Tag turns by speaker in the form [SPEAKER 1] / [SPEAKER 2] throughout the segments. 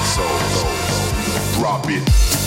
[SPEAKER 1] soul. Drop it.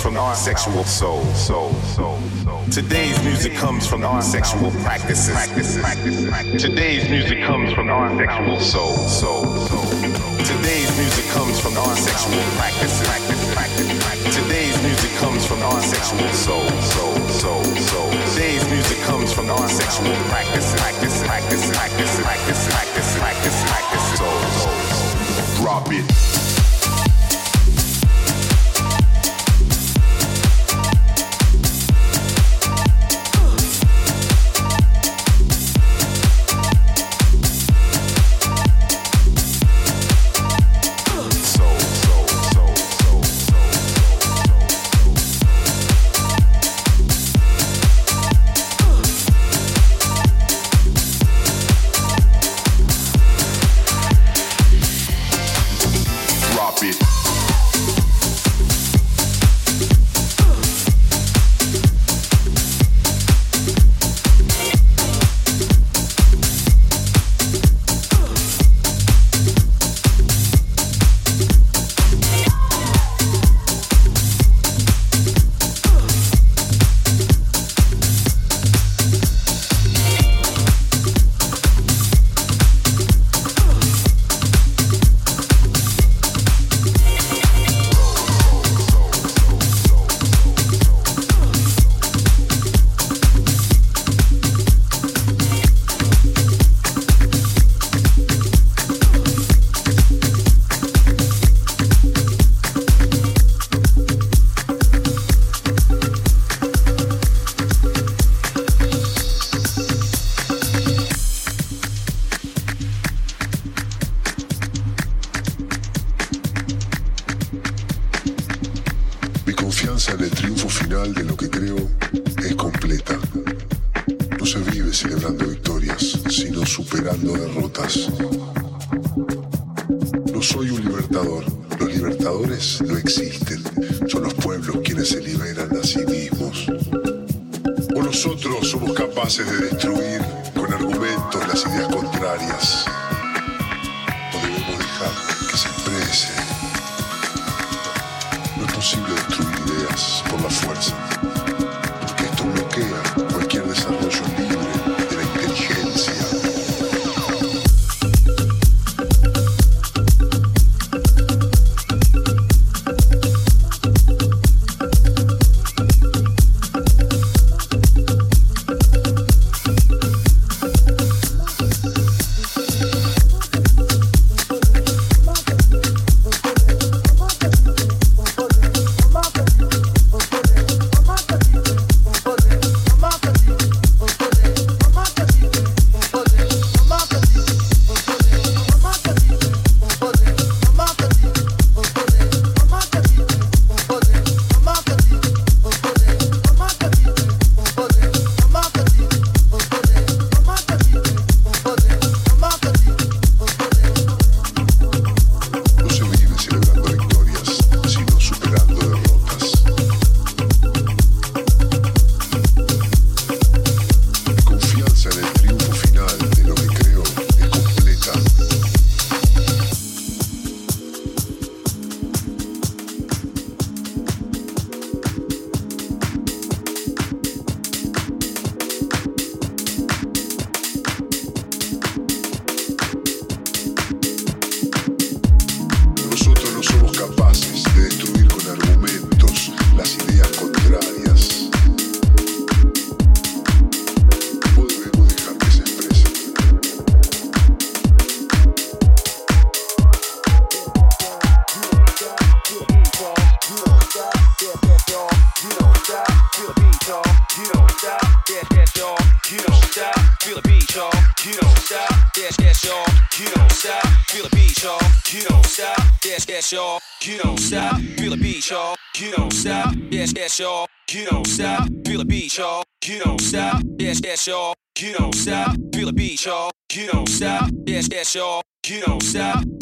[SPEAKER 1] From our sexual soul. soul, soul. Today's music comes from our sexual practices. Today's music comes from our sexual soul. soul, soul. Today's music comes from our sexual practices. Today's music comes from our sexual soul. soul, soul, soul. Today's music comes from our sexual practices. Practice, practice, practice, practice, practice, practice. Drop it.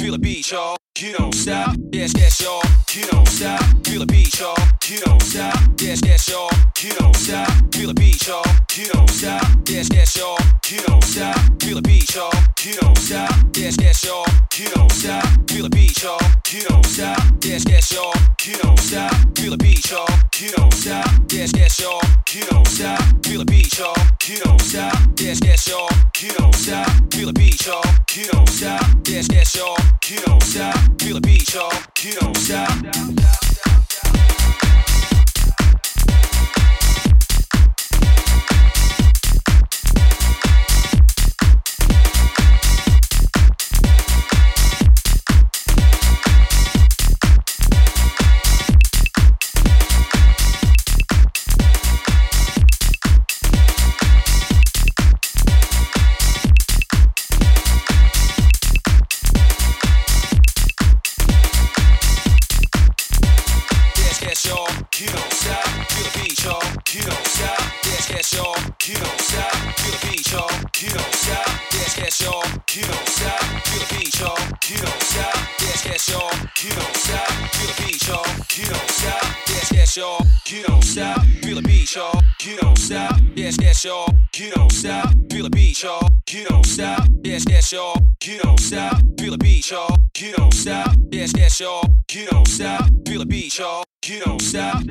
[SPEAKER 1] Feel the beat, y'all. You don't stop. Yes, yes, y'all. You don't stop. Feel the beat, y'all. You don't stop. Yes, yes, y'all. You don't stop. Feel the beat, y'all. You don't stop. Yes, yes, y'all. You don't stop. Feel the beat, y'all. Don't stop. Dance, dance, y'all. Don't. Feel the beat, y'all. Don't stop. Dance, dance, y'all. Don't stop. Feel the beat, y'all. Don't stop. Dance, dance, y'all. Don't stop. Feel the beat, y'all. Don't stop. Dance, dance, y'all. Don't stop. Feel the beat, y'all. Don't stop. Dance, stop. Stop. You don't stop. Yes, yes, y'all. You don't stop. Feel the beat, y'all. You don't stop. Yes, y'all. You don't stop. Feel the beat, y'all. You don't stop. Yes, y'all. You don't stop. Feel the beat, y'all. You don't stop. Yes, y'all. You don't stop. Feel the beat, y'all. You don't stop. Yes, y'all. You don't stop. Feel the beat, y'all. You don't stop.